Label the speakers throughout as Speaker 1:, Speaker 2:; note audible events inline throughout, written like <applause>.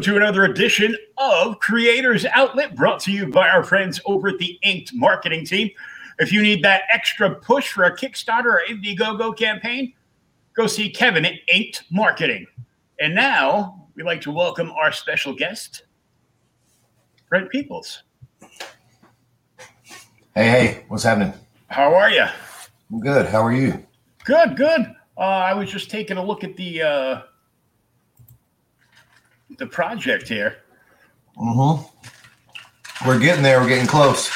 Speaker 1: Welcome to another edition of Creators Outlet brought to you by our friends over at the Inked Marketing Team. If you need that extra push for a Kickstarter or Indiegogo campaign, go see Kevin at Inked Marketing. And now we'd like to welcome our special guest, Brent Peeples.
Speaker 2: Hey, hey, what's happening?
Speaker 1: How are you?
Speaker 2: I'm good. How are you?
Speaker 1: Good, good. Uh, I was just taking a look at the uh, the project here.
Speaker 2: Mm-hmm. We're getting there. We're getting close.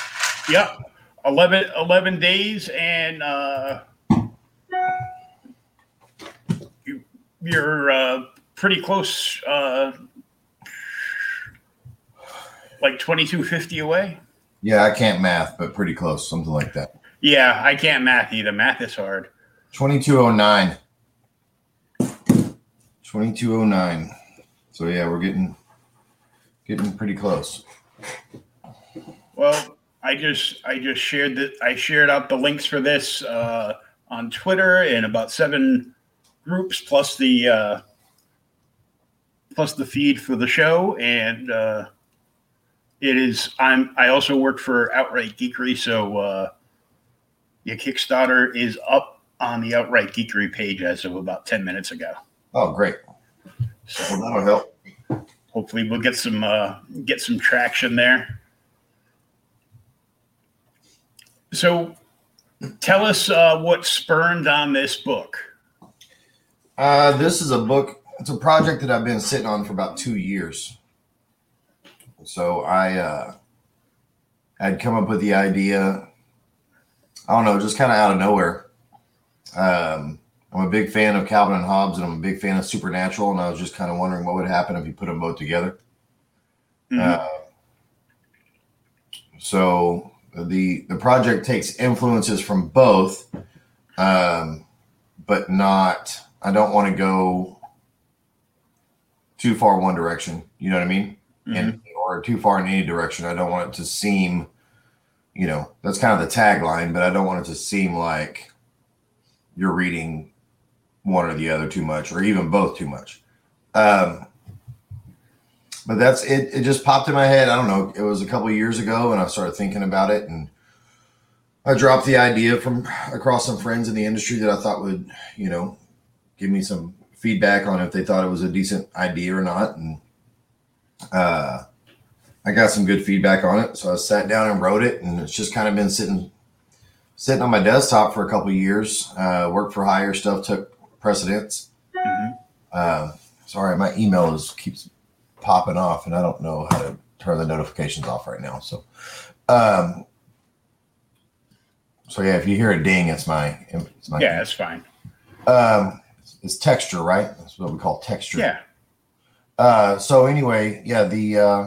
Speaker 1: Yep. 11, 11 days and uh, you, you're uh, pretty close, uh, like 2250 away.
Speaker 2: Yeah, I can't math, but pretty close. Something like that.
Speaker 1: Yeah, I can't math either. Math is hard.
Speaker 2: 2209. 2209. So yeah, we're getting getting pretty close.
Speaker 1: Well, I just I just shared that I shared out the links for this uh, on Twitter in about seven groups plus the uh, plus the feed for the show, and uh, it is I'm I also work for Outright Geekery, so uh, your Kickstarter is up on the Outright Geekery page as of about ten minutes ago.
Speaker 2: Oh, great.
Speaker 1: So
Speaker 2: that'll help.
Speaker 1: hopefully we'll get some uh, get some traction there. So, tell us uh, what spurned on this book.
Speaker 2: Uh, this is a book. It's a project that I've been sitting on for about two years. So I uh, had come up with the idea. I don't know, just kind of out of nowhere. Um, I'm a big fan of Calvin and Hobbes, and I'm a big fan of Supernatural, and I was just kind of wondering what would happen if you put them both together.
Speaker 1: Mhm.
Speaker 2: Uh, so the the project takes influences from both, um, but not. I don't want to go too far one direction. You know what I mean? And or too far in any direction. I don't want it to seem, you know, that's kind of the tagline, but I don't want it to seem like you're reading one or the other too much, or even both too much. Um, but that's it. It just popped in my head. I don't know. It was a couple years ago, and I started thinking about it, and I dropped the idea from across some friends in the industry that I thought would, you know, give me some feedback on if they thought it was a decent idea or not, and uh, I got some good feedback on it. So I sat down and wrote it, and it's just kind of been sitting sitting on my desktop for a couple years. Uh, work for hire stuff took precedence.
Speaker 1: Mhm.
Speaker 2: Uh, sorry, my email is keeps popping off, and I don't know how to turn the notifications off right now. So, um, so yeah, if you hear a ding, it's my it's my
Speaker 1: Yeah, that's fine.
Speaker 2: um, it's texture, right? That's what we call texture.
Speaker 1: Yeah.
Speaker 2: Uh, so anyway, yeah, the uh,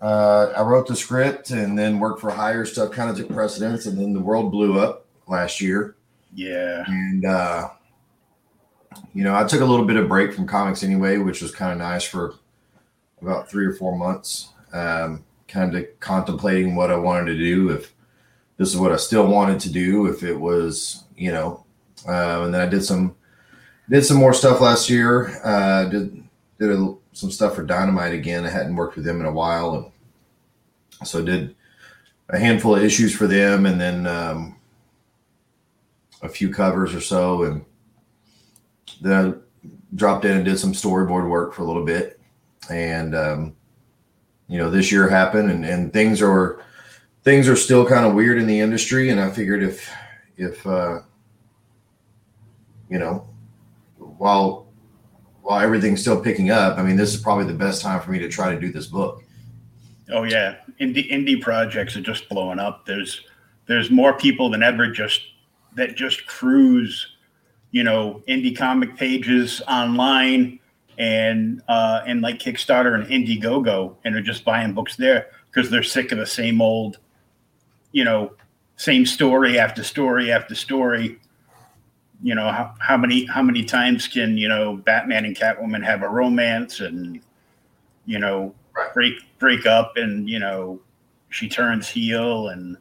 Speaker 2: uh, I wrote the script and then worked for hire stuff kind of took precedence, and then the world blew up last year,
Speaker 1: Yeah.
Speaker 2: and uh, you know, I took a little bit of break from comics anyway, which was kind of nice for about three or four months. Um, kind of contemplating what I wanted to do, if this is what I still wanted to do, if it was, you know, uh, and then I did some did some more stuff last year. Uh, did did a, some stuff for Dynamite again. I hadn't worked with them in a while, and so did a handful of issues for them, and then um, a few covers or so, and then I dropped in and did some storyboard work for a little bit, and um, you know this year happened, and, and things are things are still kind of weird in the industry, and I figured if if uh, you know while while everything's still picking up, I mean this is probably the best time for me to try to do this book.
Speaker 1: Oh yeah, indie indie projects are just blowing up. There's there's more people than ever just that just cruise, you know, indie comic pages online and uh, and like Kickstarter and Indiegogo, and are just buying books there because they're sick of the same old, you know, same story after story after story. You know how, how many how many times can you know Batman and Catwoman have a romance and you know
Speaker 2: Right.
Speaker 1: break break up and you know she turns heel and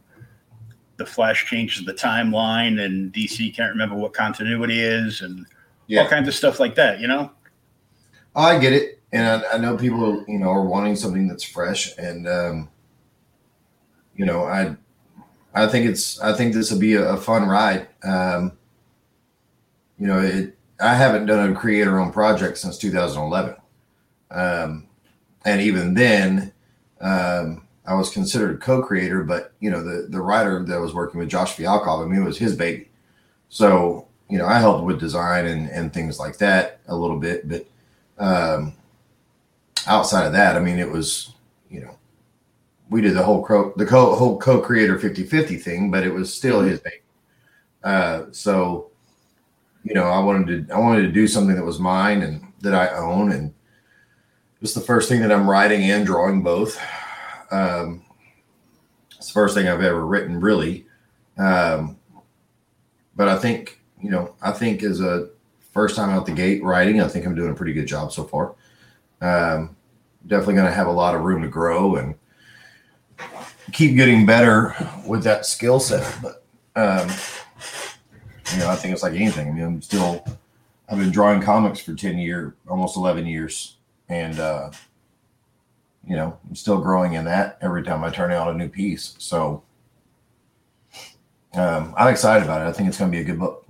Speaker 1: the Flash changes the timeline and DC can't remember what continuity is and all kinds of stuff like that. You know.
Speaker 2: I get it, and I, I know people, you know, are wanting something that's fresh, and um, you know, I, I think it's, I think this will be a, a fun ride. Um, you know, it, I haven't done a creator-owned project since 2011, um, and even then, um, I was considered co-creator, but you know, the the writer that was working with Josh Fialkov, I mean, it was his baby, so you know, I helped with design and and things like that a little bit, but um, outside of that, I mean, it was, you know, we did the whole co the co whole co-creator 50-50 thing, but it was still his baby. Uh, so, you know, I wanted to I wanted to do something that was mine and that I own, and it's the first thing that I'm writing and drawing both. Um, it's the first thing I've ever written, really. Um, but I think, you know, I think as a first time out the gate writing, I think I'm doing a pretty good job so far. Um, definitely going to have a lot of room to grow and keep getting better with that skill set. But, um, you know, I think it's like anything. I mean, I'm still, I've been drawing comics for 10 years, almost 11 years. And, uh, you know, I'm still growing in that every time I turn out a new piece. So, um, I'm excited about it. I think it's going to be a good book.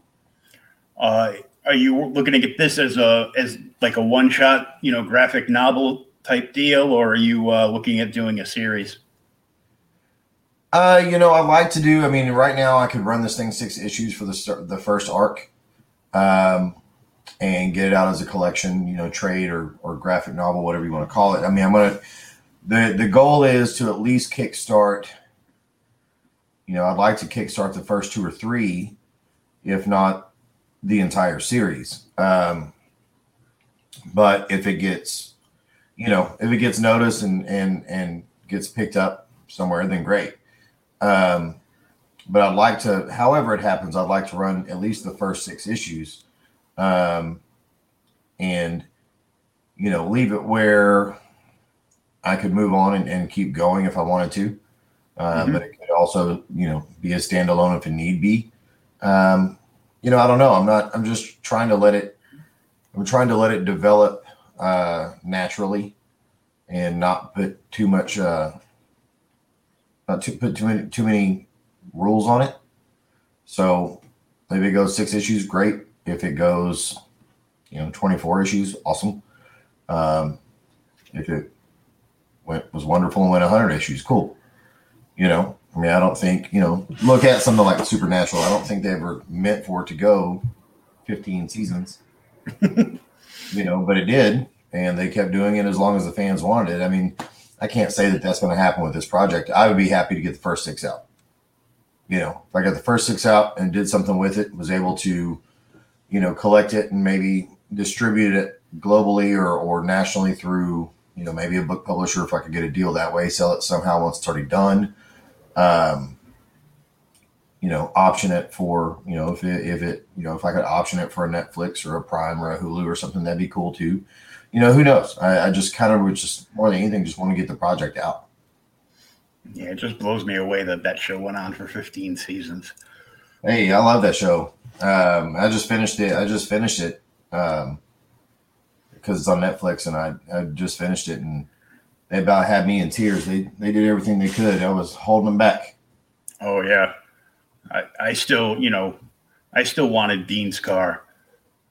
Speaker 1: Uh, are you looking to get this as a as like a one shot, you know, graphic novel type deal, or are you uh, looking at doing a series?
Speaker 2: Uh, you know, I like to do. I mean, right now I could run this thing six issues for the the first arc, um, and get it out as a collection. You know, trade or or graphic novel, whatever you want to call it. I mean, I'm gonna. The The goal is to at least kickstart. You know, I'd like to kickstart the first two or three, if not the entire series. Um, but if it gets, you know, if it gets noticed and and and gets picked up somewhere, then great. Um, but I'd like to, however it happens, I'd like to run at least the first six issues, um, and you know, leave it where I could move on and, and keep going if I wanted to. Uh,
Speaker 1: Mhm.
Speaker 2: But it could also, you know, be a standalone if it need be. Um, you know, I don't know. I'm not. I'm just trying to let it. I'm trying to let it develop uh, naturally, and not put too much. Uh, not to put too many too many rules on it. So if it goes six issues, great. If it goes, you know, 24 issues, awesome. Um, if it went was wonderful and went 100 issues, cool. You know, I mean, I don't think you know. Look at something like Supernatural. I don't think they ever meant for it to go 15 seasons. <laughs> you know, but it did, and they kept doing it as long as the fans wanted it. I mean, I can't say that that's going to happen with this project. I would be happy to get the first six out. You know, if I got the first six out and did something with it, was able to, you know, collect it and maybe distribute it globally or, or nationally through, you know, maybe a book publisher, if I could get a deal that way, sell it somehow once it's already done. Um, you know, option it for, you know, if it, if it, you know, if I could option it for a Netflix or a Prime or a Hulu or something, that'd be cool too. You know, who knows? I, I just kind of would just more than anything, just want to get the project out.
Speaker 1: Yeah, it just blows me away that that show went on for 15 seasons.
Speaker 2: Hey, I love that show. Um, I just finished it. I just finished it um, because it's on Netflix, and I I just finished it, and they about had me in tears. They they did everything they could. I was holding them back.
Speaker 1: Oh yeah, I I still you know I still wanted Dean's car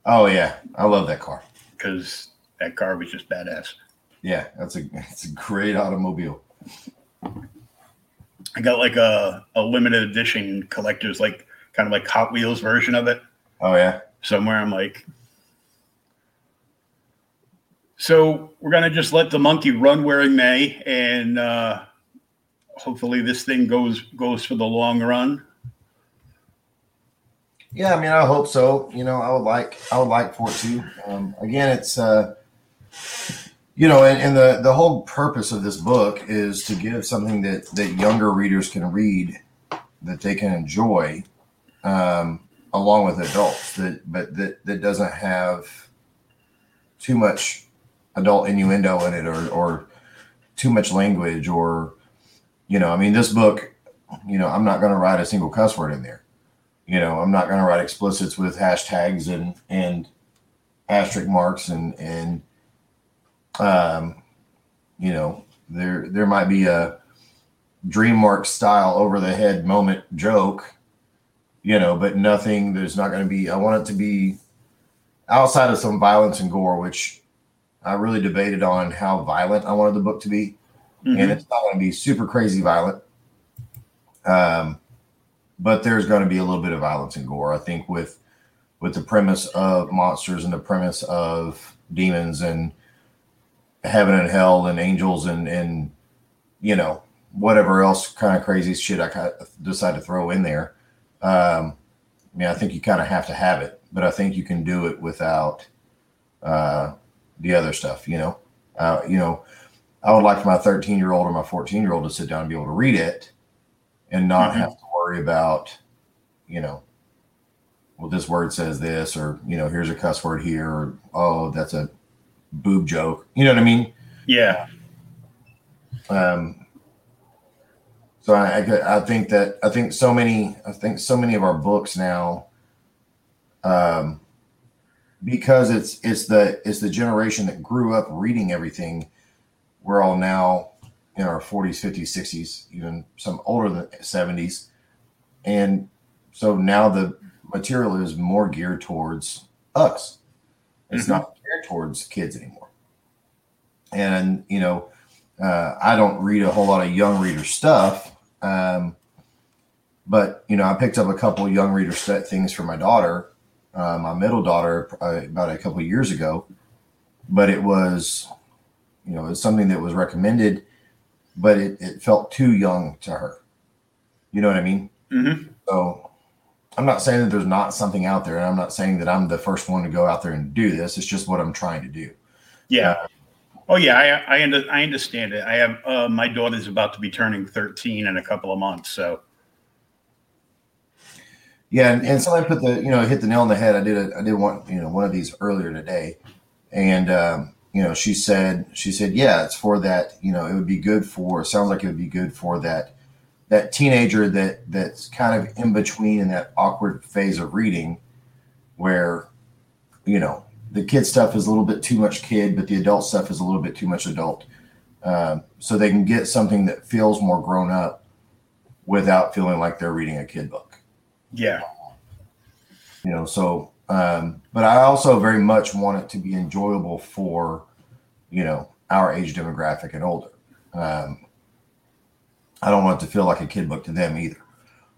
Speaker 2: Oh yeah, I love that car.
Speaker 1: because that car was just badass.
Speaker 2: Yeah, that's a it's a great automobile.
Speaker 1: I got like a, a limited edition collector's like kind of like Hot Wheels version of it
Speaker 2: Oh yeah,
Speaker 1: somewhere. I'm like, so we're gonna just let the monkey run where he may, and uh, hopefully this thing goes goes for the long run.
Speaker 2: yeah. I mean, I hope so. You know, I would like I would like for it to. Um, again, it's uh, you know, and, and the the whole purpose of this book is to give something that that younger readers can read that they can enjoy, um, along with adults. That but that that doesn't have too much adult innuendo in it or or too much language or you know i mean this book you know i'm not going to write a single cuss word in there. You know i'm not going to write explicits with hashtags and and asterisk marks and and um you know there there might be a dream mark style over the head moment joke you know but nothing there's not going to be i want it to be outside of some violence and gore which i really debated on how violent i wanted the book to be
Speaker 1: Mhm.
Speaker 2: and it's not going to be super crazy violent. Um, but there's going to be a little bit of violence and gore. I think with with the premise of monsters and the premise of demons and heaven and hell and angels and and you know whatever else kind of crazy shit I decide to throw in there. Um, I mean, I think you kind of have to have it, but I think you can do it without uh, the other stuff. You know, uh, you know. I would like my 13 year old or my 14 year old to sit down and be able to read it and not
Speaker 1: Mhm.
Speaker 2: have to worry about, you know, well, this word says this, or, you know, here's a cuss word here, or, oh, that's a boob joke. You know what I mean?
Speaker 1: Yeah,
Speaker 2: Um, so I, I, I think that, I think so many, I think so many of our books now, um, because it's, it's the, it's the generation that grew up reading everything. We're all now in our 40s, 50s, 60s, even some older than 70s. And so now the material is more geared towards us. It's
Speaker 1: Mhm.
Speaker 2: not geared towards kids anymore. And, you know, uh, I don't read a whole lot of young reader stuff. Um, but, you know, I picked up a couple of young reader st- things for my daughter, uh, my middle daughter, uh, about a couple of years ago. But it was, you know, it's something that was recommended, but it, it felt too young to her. You know what I mean?
Speaker 1: Mhm.
Speaker 2: So I'm not saying that there's not something out there, and I'm not saying that I'm the first one to go out there and do this. It's just what I'm trying to do.
Speaker 1: yeah. Oh yeah, I I, under, I understand it. I have uh, my daughter's about to be turning 13 in a couple of months, so
Speaker 2: Yeah, and, and somebody put the you know hit the nail on the head. I did a, I did one you know one of these earlier today, and um, you know she said she said yeah it's for that you know it would be good for sounds like it would be good for that that teenager that that's kind of in between in that awkward phase of reading, where you know the kid stuff is a little bit too much kid, but the adult stuff is a little bit too much adult. Um, so they can get something that feels more grown up without feeling like they're reading a kid book
Speaker 1: yeah.
Speaker 2: you know so um but i also very much want it to be enjoyable for you know our age demographic and older. Um i don't want it to feel like a kid book to them either.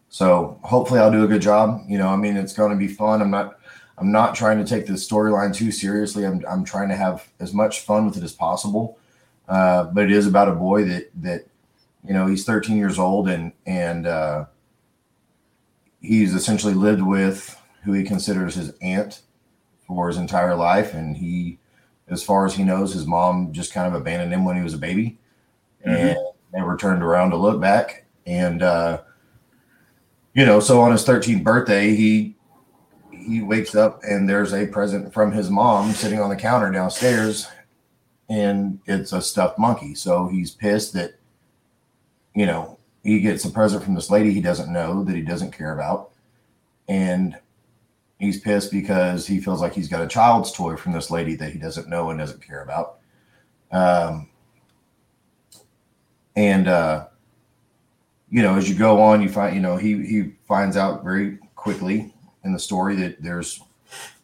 Speaker 2: So hopefully i'll do a good job. You know i mean it's going to be fun. I'm not i'm not trying to take the storyline too seriously. I'm, I'm trying to have as much fun with it as possible. Uh but it is about a boy that that you know he's 13 years old and and uh he's essentially lived with who he considers his aunt for his entire life and he as far as he knows his mom just kind of abandoned him when he was a baby and never turned around to look back and uh you know, so on his 13th birthday, he he wakes up and there's a present from his mom sitting on the counter downstairs, and it's a stuffed monkey. So he's pissed that, you know, he gets a present from this lady he doesn't know that he doesn't care about, and he's pissed because he feels like he's got a child's toy from this lady that he doesn't know and doesn't care about. Um, and uh, you know, as you go on, you find you know he he finds out very quickly in the story that there's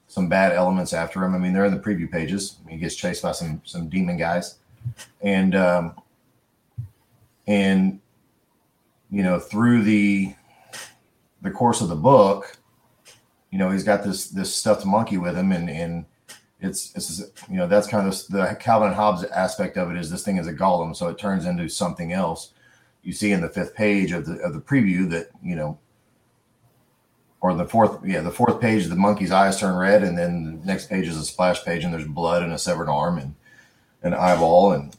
Speaker 2: some bad elements after him. I mean, they're in the preview pages. He gets chased by some some demon guys, and um, and you know through the the course of the book, you know he's got this this stuffed monkey with him, and and it's it's you know that's kind of the Calvin Hobbes aspect of it is this thing is a golem, so it turns into something else. You see in the fifth page of the of the preview that you know or the fourth yeah the fourth page the monkey's eyes turn red and then the next page is a splash page and there's blood and a severed arm and an eyeball and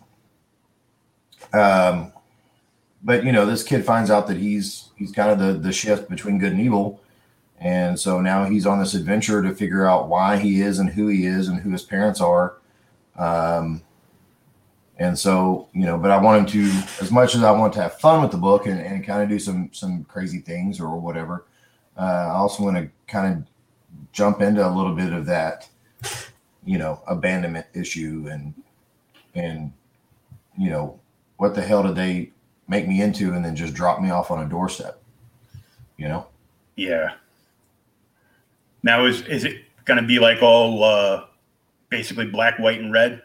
Speaker 2: um but you know this kid finds out that he's he's kind of the the shift between good and evil. And so now he's on this adventure to figure out why he is and who he is and who his parents are. Um and so you know but i want him to as much as i want to have fun with the book and, and kind of do some some crazy things or whatever uh, I also want to kind of jump into a little bit of that, you know, abandonment issue and and you know what the hell did they make me into and then just drop me off on a doorstep, you know?
Speaker 1: Yeah. Now is is it going to be like all uh, basically black, white, and red?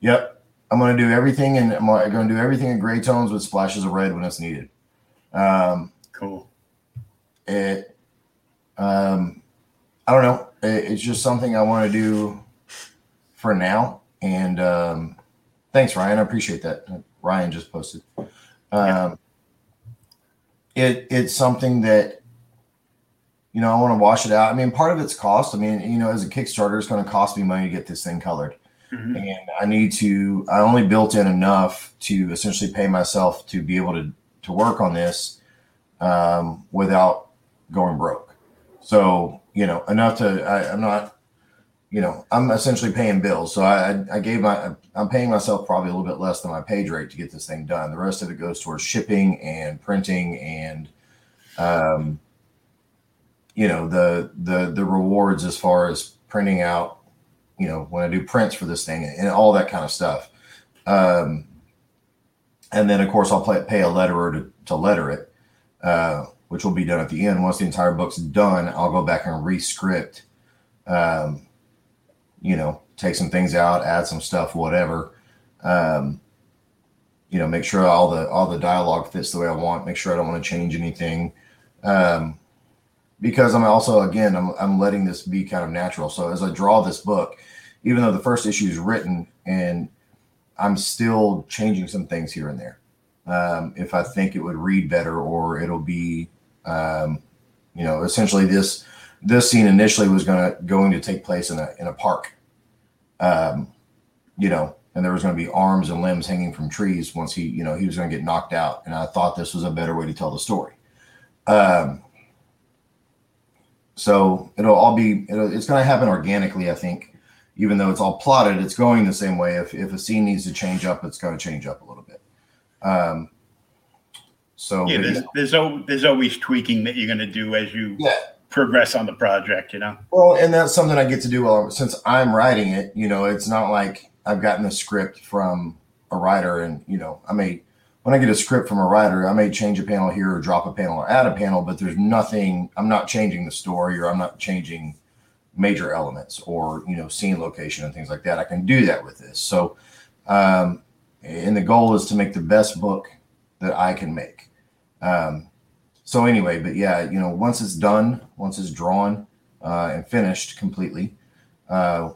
Speaker 2: Yep. I'm going to do everything, and I'm going to do everything in gray tones with splashes of red when it's needed. Um,
Speaker 1: cool
Speaker 2: it um i don't know it, it's just something i want to do for now and um thanks ryan i appreciate that ryan just posted um it it's something that you know i want to wash it out i mean part of it's cost i mean you know as a kickstarter it's going to cost me money to get this thing colored mm-hmm. and i need to i only built in enough to essentially pay myself to be able to to work on this um, without going broke. So, you know, enough to, I, am not, you know, I'm essentially paying bills. So I, I gave my, I'm paying myself probably a little bit less than my page rate to get this thing done. The rest of it goes towards shipping and printing and, um, you know, the, the, the rewards as far as printing out, you know, when I do prints for this thing and all that kind of stuff. Um, and then of course I'll play, pay a letterer to, to letter it. Uh, which will be done at the end. Once the entire book's done, I'll go back and rescript, um, you know, take some things out, add some stuff, whatever. Um, you know, make sure all the all the dialogue fits the way I want. Make sure I don't want to change anything, um, because I'm also again I'm I'm letting this be kind of natural. So as I draw this book, even though the first issue is written and I'm still changing some things here and there. Um, if I think it would read better or it'll be um, you know, essentially this this scene initially was going to going to take place in a in a park. Um, you know, and there was going to be arms and limbs hanging from trees once he, you know, he was going to get knocked out. And I thought this was a better way to tell the story. Um, so it'll all be, it'll, it's going to happen organically, I think. Even though it's all plotted, it's going the same way. If, if a scene needs to change up, it's going to change up a little bit. Um, so
Speaker 1: yeah, there's, there's, there's always tweaking that you're going to do as you yeah. Progress on the project, you know?
Speaker 2: Well, and that's something I get to do while since I'm writing it, you know, it's not like I've gotten a script from a writer and, you know, I may, when I get a script from a writer, I may change a panel here or drop a panel or add a panel, but there's nothing, I'm not changing the story or I'm not changing major elements or, you know, scene location and things like that. I can do that with this. So, um, and the goal is to make the best book that I can make. Um, so anyway, but yeah, you know, once it's done, once it's drawn uh, and finished completely, uh,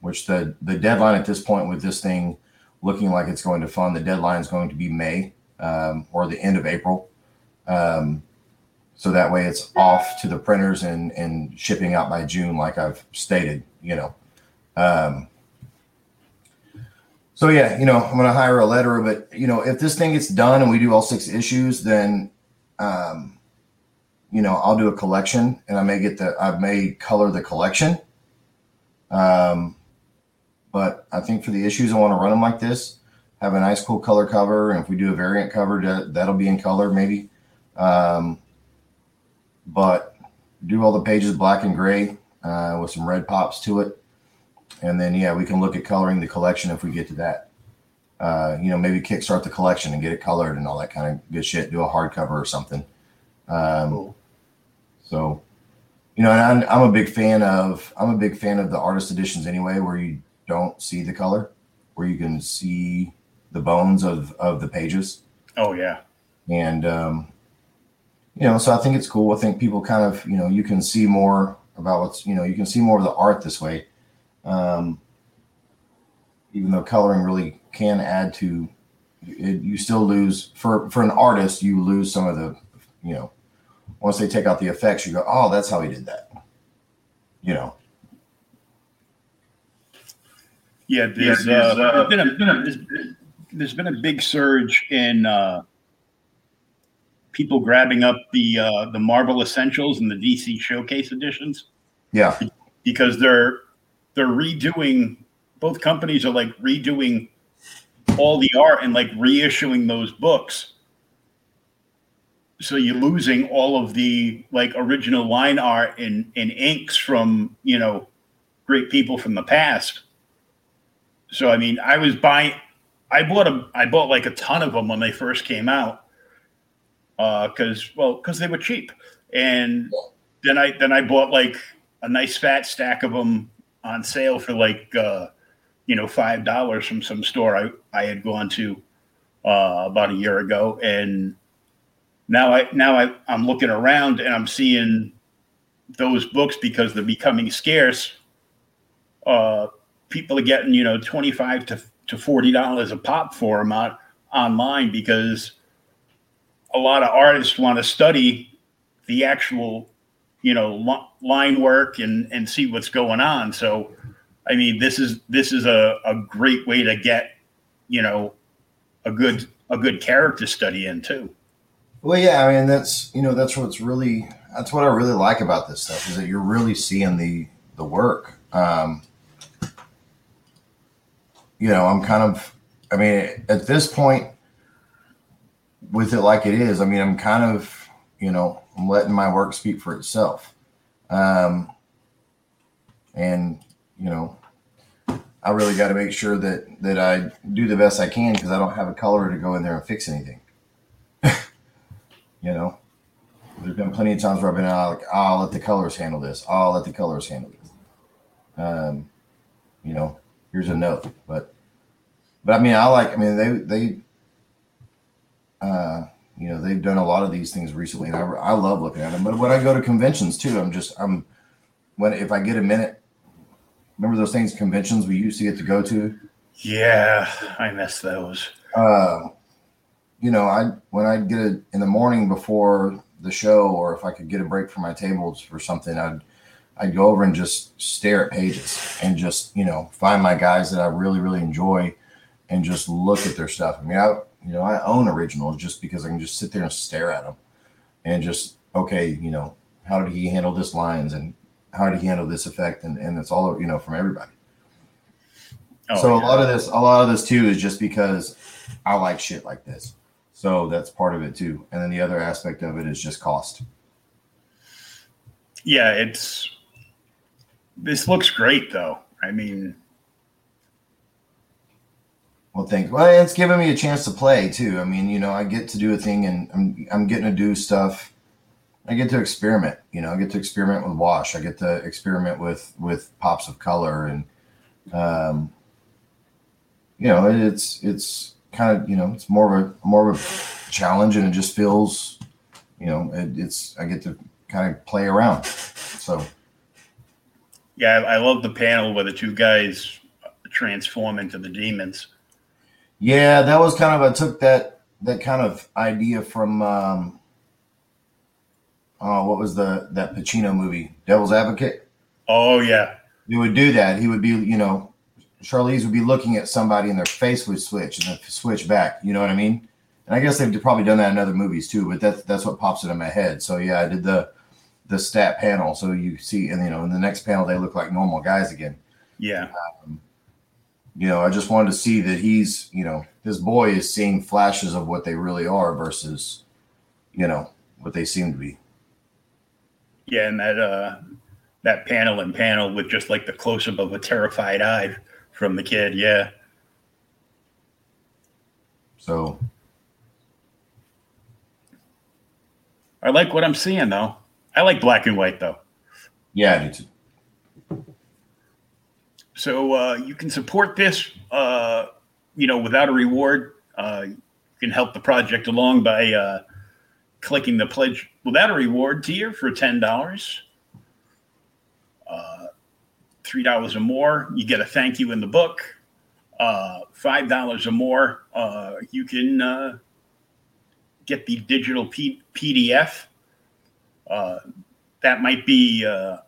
Speaker 2: which the the deadline at this point with this thing looking like it's going to fund, the deadline is going to be May um, or the end of April. Um, so that way it's off to the printers and and shipping out by June, like I've stated. You know. Um, so yeah, you know, I'm going to hire a letterer, but you know, if this thing gets done and we do all six issues, then, um, you know, I'll do a collection and I may get the, I may color the collection. Um, but I think for the issues, I want to run them like this, have a nice, cool color cover. And if we do a variant cover, that, that'll be in color maybe. Um, but do all the pages black and gray uh, with some red pops to it. And then, yeah, we can look at coloring the collection if we get to that. Uh, you know, maybe kickstart the collection and get it colored and all that kind of good shit. Do a hardcover or something. Um,
Speaker 1: Cool.
Speaker 2: So, you know, and I'm, I'm a big fan of I'm a big fan of the artist editions anyway, where you don't see the color, where you can see the bones of of the pages,
Speaker 1: Oh yeah.
Speaker 2: and um, you know, so I think it's cool. I think people kind of you know you can see more about what's you know you can see more of the art this way, um, even though coloring really can add to it, you still lose for for an artist you lose some of the you know once they take out the effects you go oh that's how he did that you know
Speaker 1: Yeah, there's,
Speaker 3: there's,
Speaker 1: uh,
Speaker 3: uh,
Speaker 1: there's been a, there's, there's been a big surge in uh, people grabbing up the uh, the Marvel Essentials and the DC Showcase editions
Speaker 2: yeah
Speaker 1: because they're they're redoing. Both companies are like redoing all the art and like reissuing those books. So you're losing all of the like original line art and and inks from you know great people from the past. So I mean, I was buying. I bought a. I bought like a ton of them when they first came out, because well, because they were cheap, and then I then I bought like a nice fat stack of them on sale for like uh, you know five dollars from some store I I had gone to uh, about a year ago, and now I now I I'm looking around and I'm seeing those books because they're becoming scarce. Uh, people are getting you know 25 to, to 40 dollars a pop for them online because a lot of artists want to study the actual you know li- line work and and see what's going on so i mean this is this is a, a great way to get you know a good a good character study in too
Speaker 2: well yeah i mean that's you know that's what's really that's what i really like about this stuff is that you're really seeing the the work. Um you know i'm kind of i mean at this point with it like it is i mean i'm kind of you know i'm letting my work speak for itself. Um and you know i really got to make sure that that i do the best i can because i don't have a color to go in there and fix anything you know? There's been plenty of times where i've been out like oh, i'll let the colors handle this. I'll let the colors handle this. Um you know here's a note but but i mean i like i mean they they uh you know they've done a lot of these things recently and i, I love looking at them but when i go to conventions too i'm just i'm when if i get a minute remember those things conventions we used to get to go to?
Speaker 1: Yeah i miss those.
Speaker 2: Uh you know i when i'd get it in the morning before the show or if i could get a break from my tables for something i'd I'd go over and just stare at pages and just, you know, find my guys that I really, really enjoy and just look at their stuff. I mean, I, you know, I own originals just because I can just sit there and stare at them and just, okay, you know, how did he handle this lines and how did he handle this effect? And, and it's all, you know, from everybody.
Speaker 1: Oh,
Speaker 2: so a lot of this, a lot of this too is just because I like shit like this. So that's part of it too. And then the other aspect of it is just cost.
Speaker 1: yeah it's this looks great though i mean
Speaker 2: Well, thanks. Well, it's giving me a chance to play too. I mean, you know, I get to do a thing, and I'm I'm getting to do stuff. I get to experiment. You know, I get to experiment with wash. I get to experiment with with pops of color, and um, you know, it's it's kind of you know, it's more of a more of a challenge, and it just feels, you know, it, it's I get to kind of play around. So
Speaker 1: yeah I, I love the panel where the two guys transform into the demons
Speaker 2: Yeah, that was kind of I took that that kind of idea from um oh what was the that Pacino movie, Devil's Advocate?
Speaker 1: oh yeah
Speaker 2: He would do that. He would be, you know, Charlize would be looking at somebody and their face would switch and then switch back. You know what I mean? and I guess they've probably done that in other movies too. But that's that's what pops into my head. So yeah, I did the the stat panel. So you see, and you know, in the next panel they look like normal guys again.
Speaker 1: Yeah.
Speaker 2: Um, you know, I just wanted to see that he's, you know, this boy is seeing flashes of what they really are versus, you know, what they seem to be.
Speaker 1: Yeah, and that uh that panel and panel with just like the close up of a terrified eye from the kid. Yeah.
Speaker 2: So
Speaker 1: I like what I'm seeing though. I like black and white though.
Speaker 2: yeah, I do too.
Speaker 1: So uh, you can support this, uh, you know, without a reward. Uh, you can help the project along by uh, clicking the pledge without a reward tier for ten dollars. Three dollars or more, you get a thank you in the book. Uh, Five dollars or more, uh, you can uh, get the digital P- PDF. Uh, that might be uh,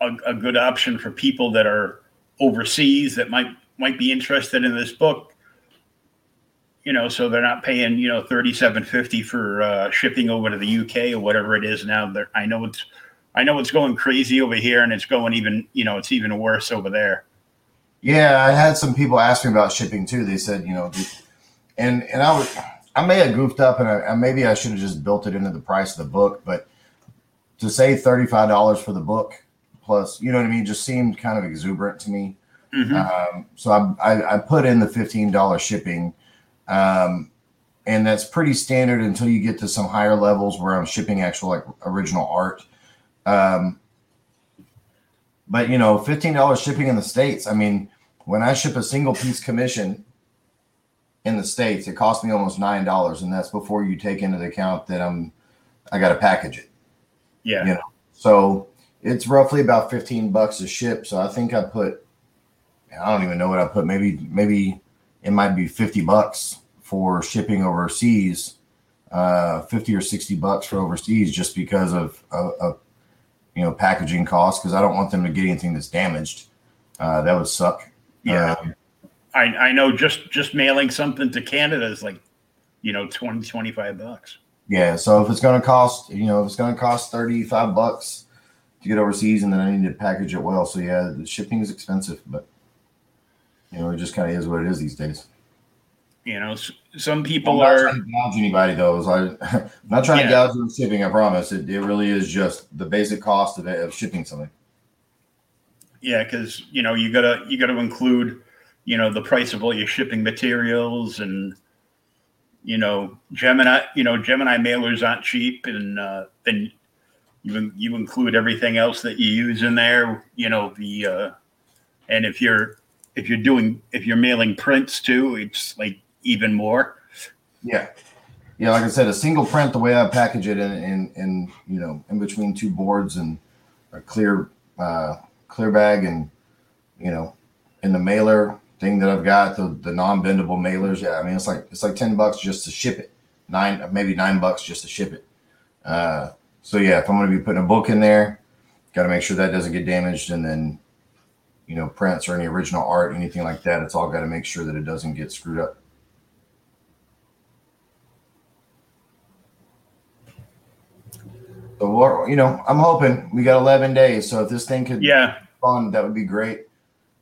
Speaker 1: a, a good option for people that are overseas that might might be interested in this book you know so they're not paying you know 3750 for uh, shipping over to the uk or whatever it is now They're- i know it's i know it's going crazy over here and it's going even you know it's even worse over there
Speaker 2: Yeah, I had some people ask me about shipping too. They said, you know, and and I was I may have goofed up and I, maybe I should have just built it into the price of the book, but to say thirty five dollars for the book plus, you know what I mean, just seemed kind of exuberant to me.
Speaker 1: Mhm.
Speaker 2: Um, so I, I, I put in the fifteen dollars shipping, um, and that's pretty standard until you get to some higher levels where I'm shipping actual like original art. Um, but you know, fifteen dollars shipping in the states. I mean, when I ship a single piece commission in the states, it costs me almost nine dollars, and that's before you take into account that I'm I got to package it.
Speaker 1: yeah
Speaker 2: You know, So it's roughly about fifteen bucks a ship. So I think I put I don't even know what I put. Maybe maybe it might be fifty bucks for shipping overseas. Uh, fifty or sixty bucks for overseas, just because of, of, of you know packaging costs. Because I don't want them to get anything that's damaged. Uh, that would suck.
Speaker 1: Yeah.
Speaker 2: Um,
Speaker 1: I, I know just just mailing something to canada is like you know 20 25 bucks
Speaker 2: Yeah, so if it's going to cost, you know, if it's going to cost 35 bucks to get overseas and then I need to package it well. So yeah, the shipping is expensive, but you know, it just kind of is what it is these days.
Speaker 1: You know some
Speaker 2: I'm
Speaker 1: people
Speaker 2: not
Speaker 1: are
Speaker 2: trying to gouge anybody though. <laughs> I'm not trying to
Speaker 1: Yeah.
Speaker 2: gouge on shipping, I promise. It, it really is just the basic cost of, it, of shipping something.
Speaker 1: Yeah, because you know you gotta you gotta include, you know, the price of all your shipping materials and, you know, Gemini. You know, Gemini mailers aren't cheap, and uh, then you you include everything else that you use in there. You know the, uh, and if you're if you're doing if you're mailing prints too, it's like even more.
Speaker 2: Yeah. Yeah, like I said, a single print, the way I package it in, in, in you know, in between two boards and a clear, uh, clear bag and, you know, in the mailer thing that I've got, the, the non-bendable mailers. Yeah. I mean, it's like, it's like 10 bucks just to ship it. Nine, maybe nine bucks just to ship it. Uh, so yeah, if I'm going to be putting a book in there, got to make sure that doesn't get damaged. And then, you know, prints or any original art, anything like that, it's all got to make sure that it doesn't get screwed up. We're, you know, I'm hoping we got 11 days. So if this thing could
Speaker 1: Yeah,
Speaker 2: be fun, that would be great.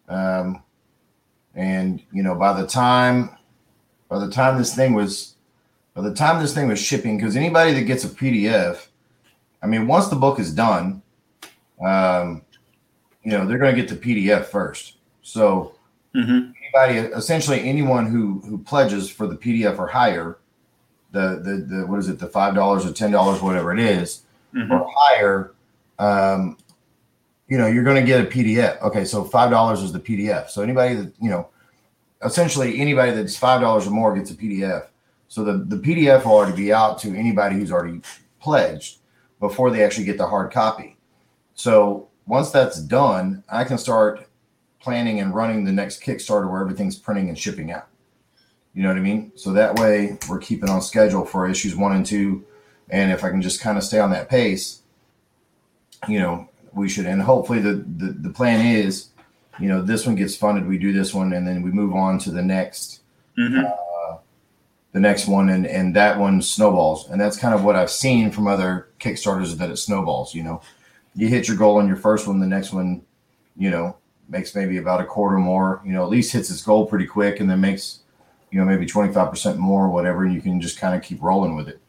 Speaker 2: Um, and you know, by the time, by the time this thing was, by the time this thing was shipping, because anybody that gets a PDF, I mean, once the book is done, um, you know, they're going to get the PDF first. So
Speaker 1: hmm
Speaker 2: anybody, essentially anyone who who pledges for the PDF or higher, the the the what is it, the five dollars or ten dollars, whatever it is,
Speaker 1: hmm
Speaker 2: or higher, um, you know, you're going to get a PDF. Okay, so five dollars is the PDF. So anybody that you know, essentially anybody that's five dollars or more gets a PDF. So the the PDF will already be out to anybody who's already pledged before they actually get the hard copy. So once that's done, I can start planning and running the next Kickstarter where everything's printing and shipping out. You know what I mean? So that way we're keeping on schedule for issues one and two. And if I can just kind of stay on that pace, you know, we should. And hopefully the, the, the plan is, you know, this one gets funded, we do this one, and then we move on to the next
Speaker 1: hmm
Speaker 2: the the next one, and and that one snowballs, and that's kind of what I've seen from other Kickstarters that it snowballs. You know, you hit your goal on your first one, the next one, you know, makes maybe about a quarter more. You know, at least hits its goal pretty quick, and then makes you know maybe twenty five percent more or whatever, and you can just kind of keep rolling with it.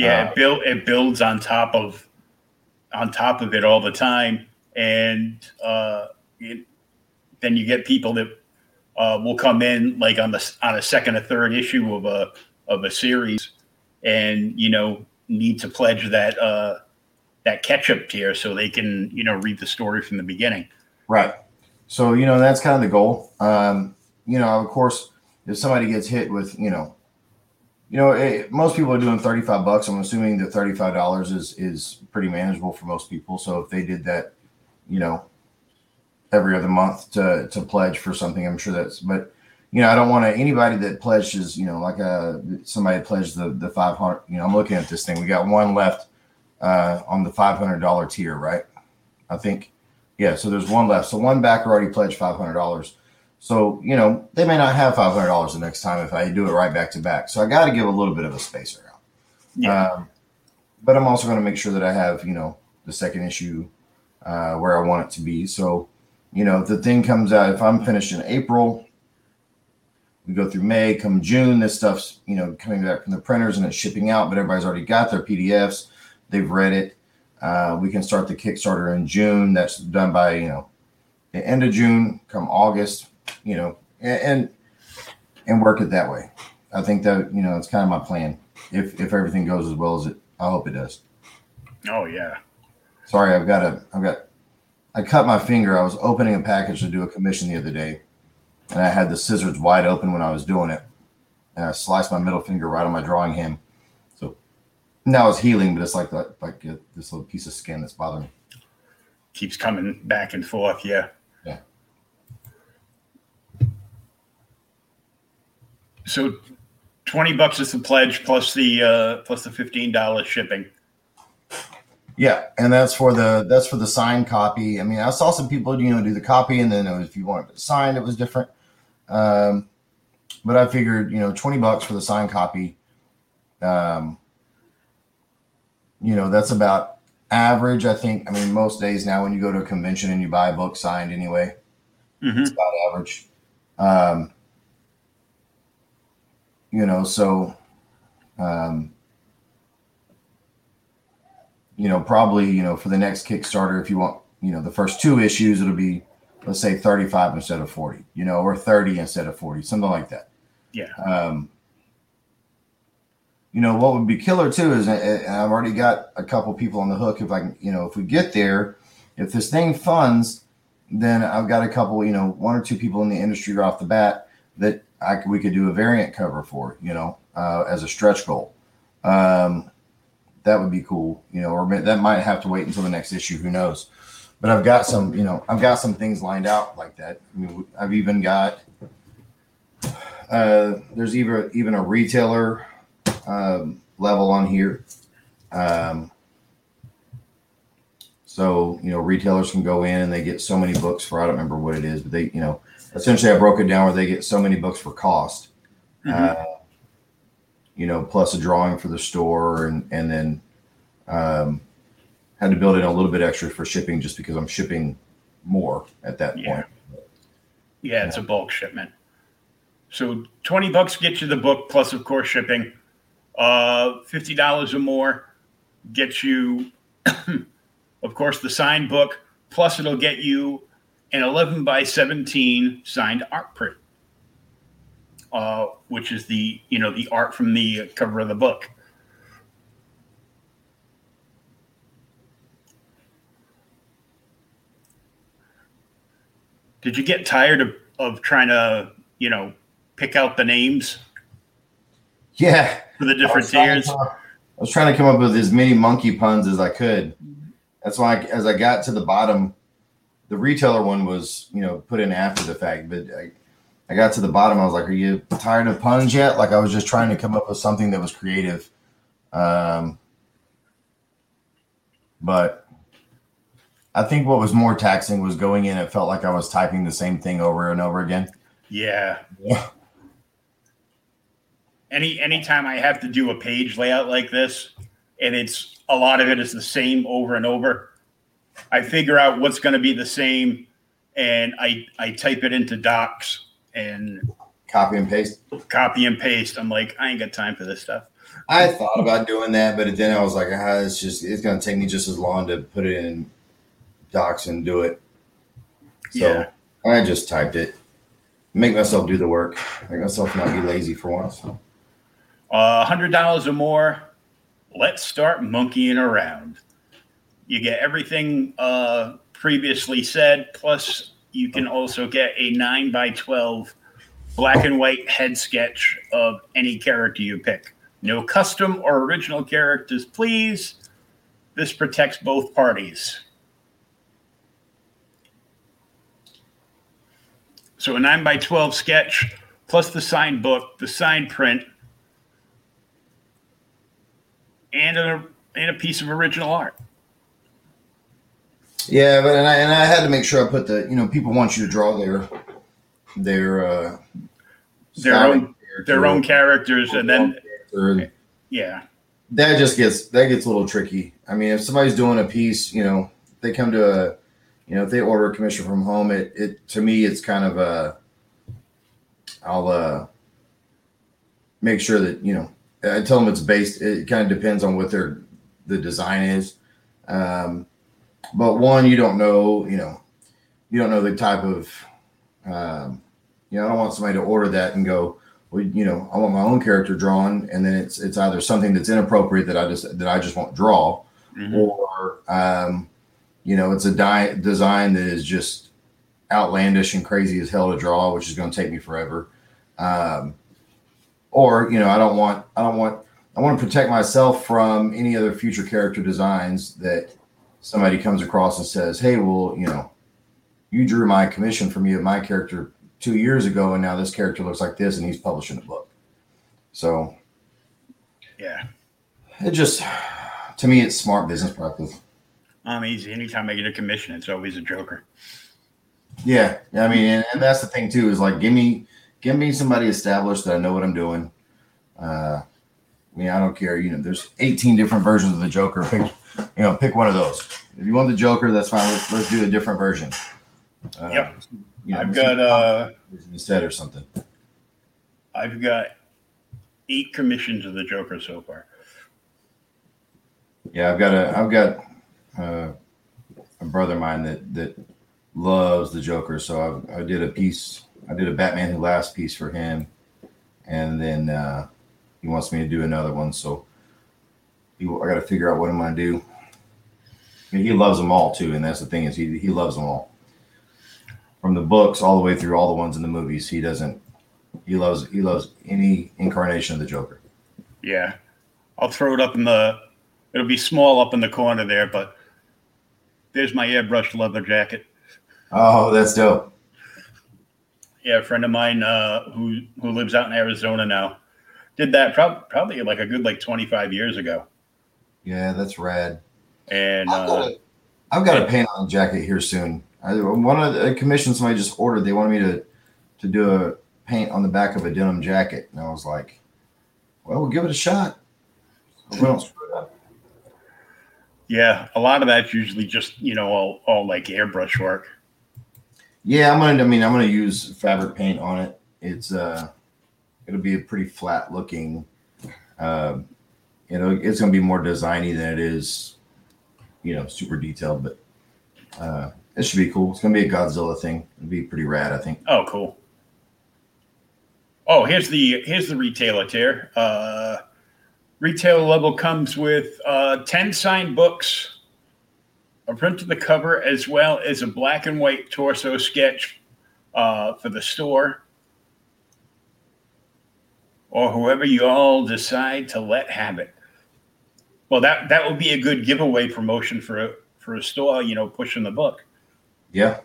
Speaker 1: Yeah,
Speaker 2: Uh,
Speaker 1: it build it builds on top of on top of it all the time, and uh, it, then you get people that uh, will come in like on the on a second or third issue of a of a series, and you know need to pledge that uh, that catch-up tier so they can you know read the story from the beginning.
Speaker 2: Right. So, you know, that's kind of the goal. Um, you know, of course, if somebody gets hit with, you know, you know, eh, most people are doing 35 bucks. I'm assuming that $35 is, is pretty manageable for most people. So if they did that, you know, every other month to, to pledge for something, I'm sure that's, but, you know, I don't want to, anybody that pledges, you know, like uh somebody pledged the, the 500, you know, I'm looking at this thing. We got one left uh, on the $500 tier, right? I think. Yeah, so there's one left. So one backer already pledged five hundred dollars. So you know they may not have five hundred dollars the next time if I do it right back to back. So I got to give a little bit of a spacer out.
Speaker 1: Yeah,
Speaker 2: Um, but I'm also going to make sure that I have you know the second issue uh, where I want it to be. So you know if the thing comes out, if I'm finished in April, we go through May, come June, this stuff's you know coming back from the printers and it's shipping out. But everybody's already got their PDFs, they've read it. Uh, we can start the Kickstarter in June. That's done by you know the end of June, come August, you know, and and, and work it that way. I think that you know it's kind of my plan. If if everything goes as well as it, I hope it does.
Speaker 1: oh yeah,
Speaker 2: Sorry, I've got a, I've got, I cut my finger. I was opening a package to do a commission the other day, and I had the scissors wide open when I was doing it, and I sliced my middle finger right on my drawing hand. So now it's healing, but it's like that, like uh, this little piece of skin that's bothering me.
Speaker 1: keeps coming back and forth. Yeah. So, twenty bucks is the pledge plus the uh, plus the fifteen dollars shipping.
Speaker 2: Yeah, and that's for the that's for the signed copy. I mean, I saw some people, you know, do the copy, and then was, if you wanted it signed, it was different. Um, but I figured, you know, twenty bucks for the signed copy. Um, you know, that's about average. I think. I mean, most days now, when you go to a convention and you buy a book signed, anyway,
Speaker 1: Mm-hmm.
Speaker 2: it's about average. Um, you know, so um, you know, probably, you know, for the next Kickstarter, if you want, you know, the first two issues, it'll be, let's say 35 instead of 40, you know, or 30 instead of 40, something like that.
Speaker 1: Yeah.
Speaker 2: Um, you know, what would be killer too is, I've already got a couple people on the hook. If I can, you know, if we get there, if this thing funds, then I've got a couple, you know, one or two people in the industry off the bat that I we could do a variant cover for, you know, uh, as a stretch goal. Um, that would be cool, you know, or that might have to wait until the next issue. Who knows? But I've got some, you know, I've got some things lined out like that. I mean, I've even got, uh, there's even even a retailer um, level on here. Um, so you know, retailers can go in and they get so many books for I don't remember what it is, but they you know essentially I broke it down where they get so many books for cost.
Speaker 1: Mhm.
Speaker 2: Uh, you know, plus a drawing for the store, and and then um, had to build in a little bit extra for shipping just because I'm shipping more at that
Speaker 1: Yeah.
Speaker 2: point.
Speaker 1: Yeah, it's a bulk shipment. So twenty bucks gets you the book plus, of course, shipping. Uh, Fifty dollars or more gets you, <coughs> of course, the signed book. Plus, it'll get you an eleven by seventeen signed art print, uh, which is the you know the art from the cover of the book. Did you get tired of, of trying to, you know, pick out the names
Speaker 2: Yeah,
Speaker 1: for the different tiers?
Speaker 2: to- I was trying to come up with as many monkey puns as I could. That's why, I, as I got to the bottom, the retailer one was, you know, put in after the fact. But I, I got to the bottom. I was like, "Are you tired of puns yet?" Like I was just trying to come up with something that was creative. Um, but I think what was more taxing was going in. It felt like I was typing the same thing over and over again.
Speaker 1: Yeah.
Speaker 2: Yeah.
Speaker 1: any anytime I have to do a page layout like this, and it's a lot of it is the same over and over, I figure out what's going to be the same, and I I type it into Docs and
Speaker 2: Copy and paste.
Speaker 1: copy and paste. I'm like, I ain't got time for this stuff.
Speaker 2: I thought about doing that, but then I was like, ah, it's just it's gonna take me just as long to put it in docs and do it. So
Speaker 1: Yeah.
Speaker 2: I just typed it. Make myself do the work. Make myself not be lazy for once.
Speaker 1: A hundred dollars or more. Let's start monkeying around. You get everything uh, previously said, plus you can also get a nine by twelve black and white head sketch of any character you pick. No custom or original characters, please. This protects both parties. So a nine by twelve sketch plus the signed book, the signed print, and a and a piece of original art.
Speaker 2: Yeah, but and I and I had to make sure I put the you know people want you to draw their their uh
Speaker 1: Their own- Their own characters, and then
Speaker 2: character.
Speaker 1: yeah,
Speaker 2: that just gets that gets a little tricky. I mean, if somebody's doing a piece, you know, they come to a, you know, if they order a commission from home, it it to me it's kind of a, I'll uh make sure that you know I tell them it's based. It kind of depends on what their the design is. Um, but one, you don't know, you know, you don't know the type of, um, you know, I don't want somebody to order that and go, well, you know, I want my own character drawn, and then it's it's either something that's inappropriate that I just that I just won't draw,
Speaker 1: Mhm.
Speaker 2: or um, you know, it's a di- design that is just outlandish and crazy as hell to draw, which is going to take me forever. Um, or you know, I don't want I don't want I want to protect myself from any other future character designs that somebody comes across and says, "Hey, well, you know, you drew my commission for me of my character two years ago, and now this character looks like this, and he's publishing a book." So
Speaker 1: yeah.
Speaker 2: it just, to me, it's smart business practice.
Speaker 1: I'm easy. Anytime I get a commission, it's always a Joker.
Speaker 2: Yeah, I mean, and, and that's the thing too is like, give me, give me somebody established that I know what I'm doing. Uh, I mean, I don't care. You know, there's 18 different versions of the Joker. Pick, <laughs> you know, pick one of those. If you want the Joker, that's fine. Let's, let's do a different version. Uh,
Speaker 1: Yep.
Speaker 2: You know,
Speaker 1: I've got uh,
Speaker 2: instead or something.
Speaker 1: I've got eight commissions of the Joker so far.
Speaker 2: Yeah, I've got a, I've got uh, a brother of mine that that loves the Joker. So I, I did a piece. I did a Batman Who Laughs piece for him, and then uh, he wants me to do another one. So I got to figure out what I'm going to do. I mean, he loves them all too, and that's the thing is he he loves them all, from the books all the way through all the ones in the movies. He doesn't. He loves he loves any incarnation of the Joker.
Speaker 1: Yeah, I'll throw it up in the. It'll be small up in the corner there, but there's my airbrush leather jacket.
Speaker 2: Oh, that's dope.
Speaker 1: Yeah, a friend of mine uh, who who lives out in Arizona now did that prob- probably like a good like 25 years ago,
Speaker 2: Yeah, that's rad.
Speaker 1: and
Speaker 2: I've got
Speaker 1: uh,
Speaker 2: a, I've got a paint on jacket here soon. I one of the a commission somebody just ordered. They wanted me to to do a paint on the back of a denim jacket, and I was like, "Well, we'll give it a shot. Hope we don't screw it up."
Speaker 1: yeah, a lot of that's usually just you know all all like airbrush work.
Speaker 2: Yeah, I'm gonna. I mean, I'm gonna use fabric paint on it. It's uh, it'll be a pretty flat looking. Um, you know, it's gonna be more designy than it is, you know, super detailed. But uh, it should be cool. It's gonna be a Godzilla thing. It'll be pretty rad, I think.
Speaker 1: Oh, cool. Oh, here's the here's the retailer tier. Uh, retail level comes with uh, ten signed books, a print of the cover, as well as a black and white torso sketch uh, for the store, or whoever you all decide to let have it. Well, that that would be a good giveaway promotion for a for a store, you know, pushing the book.
Speaker 2: Yeah.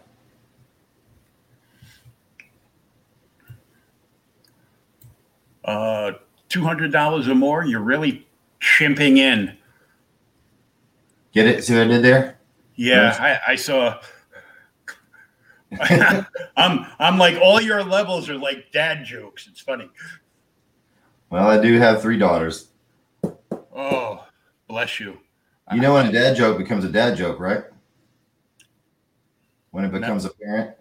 Speaker 1: uh, two hundred dollars or more, you're really chimping in.
Speaker 2: Get it? See what I did there?
Speaker 1: Yeah, I, I saw. <laughs> I'm I'm like all your levels are like dad jokes. It's funny.
Speaker 2: Well, I do have three daughters.
Speaker 1: Oh, bless you.
Speaker 2: You know when a dad joke becomes a dad joke, right? When it becomes a parent.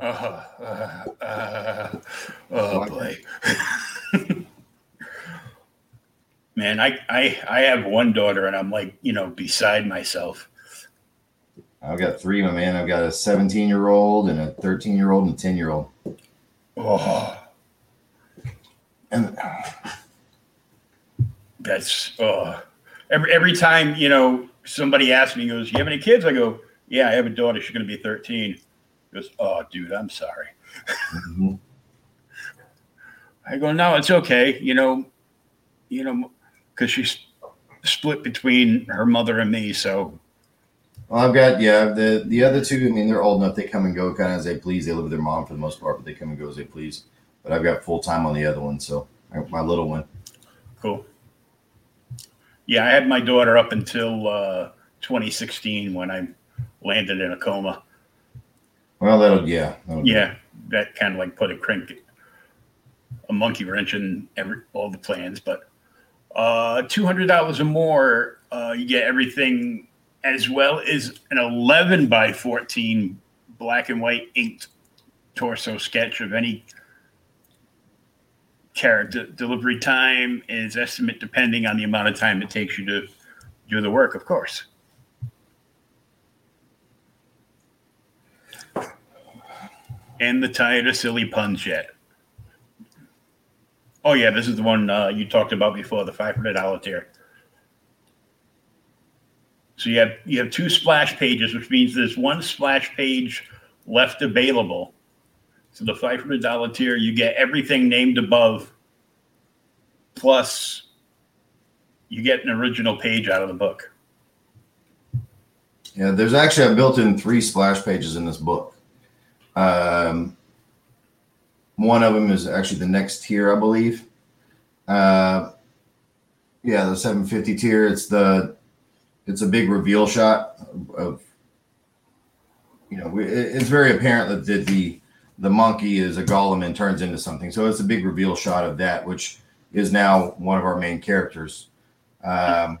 Speaker 1: Uh, uh, uh, oh boy. <laughs> Man, I, I I have one daughter and I'm like, you know, beside myself.
Speaker 2: I've got three, my man. I've got a 17 year old and a 13 year old and a 10 year old.
Speaker 1: Oh,
Speaker 2: And
Speaker 1: that's oh. Every every time, you know, somebody asks me, goes, You have any kids? I go, Yeah, I have a daughter. She's gonna be 13. Goes, Oh, dude, I'm sorry.
Speaker 2: Mhm.
Speaker 1: I go, no, it's okay. You know, you know, because she's split between her mother and me. So
Speaker 2: well, I've got yeah the the other two. I mean, they're old enough; they come and go kind of as they please. They live with their mom for the most part, but they come and go as they please. But I've got full time on the other one, so my little one.
Speaker 1: cool. Yeah, I had my daughter up until uh, 2016 when I landed in a coma.
Speaker 2: Well, that'll yeah, that'll.
Speaker 1: Yeah, that kind of like put a crank, a monkey wrench in every all the plans. But uh, two hundred dollars or more, uh, you get everything as well as an eleven by fourteen black and white inked torso sketch of any character. Delivery time is estimate depending on the amount of time it takes you to do the work, of course. And the tired of silly puns yet. Oh yeah, this is the one uh, you talked about before, the five hundred dollar tier. So you have you have two splash pages, which means there's one splash page left available. So the five hundred dollar tier, you get everything named above, plus you get an original page out of the book.
Speaker 2: Yeah, there's actually I built in three splash pages in this book. Um, one of them is actually the next tier, I believe. Uh, yeah, the 750 tier. It's the it's a big reveal shot of, of you know, it- it's very apparent that the, the monkey is a golem and turns into something. So it's a big reveal shot of that, which is now one of our main characters. Um,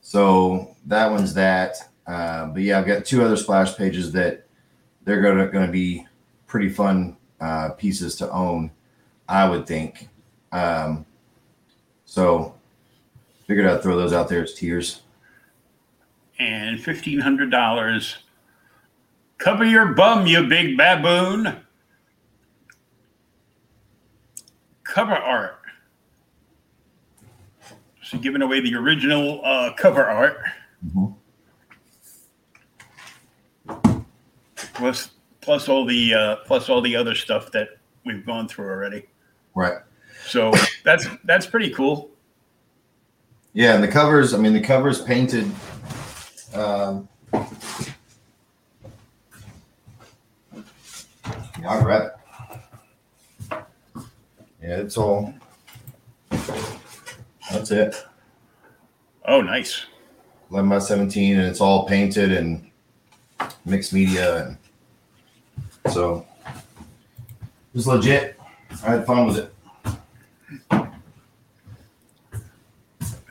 Speaker 2: so that one's that. Uh, but yeah, I've got two other splash pages that they're gonna gonna be pretty fun uh, pieces to own, I would think. Um, so figured I'd throw those out there as tiers.
Speaker 1: and fifteen hundred dollars. Cover your bum, you big baboon. Cover art. So giving away the original uh, cover art,
Speaker 2: Mhm.
Speaker 1: plus plus all the uh, plus all the other stuff that we've gone through already.
Speaker 2: Right.
Speaker 1: So that's that's pretty cool.
Speaker 2: Yeah, and the covers. I mean, the covers painted. Um, I grab it. Yeah, it's all. That's it.
Speaker 1: Oh, nice.
Speaker 2: 11 by 17 and it's all painted and mixed media and so it was legit i had fun with it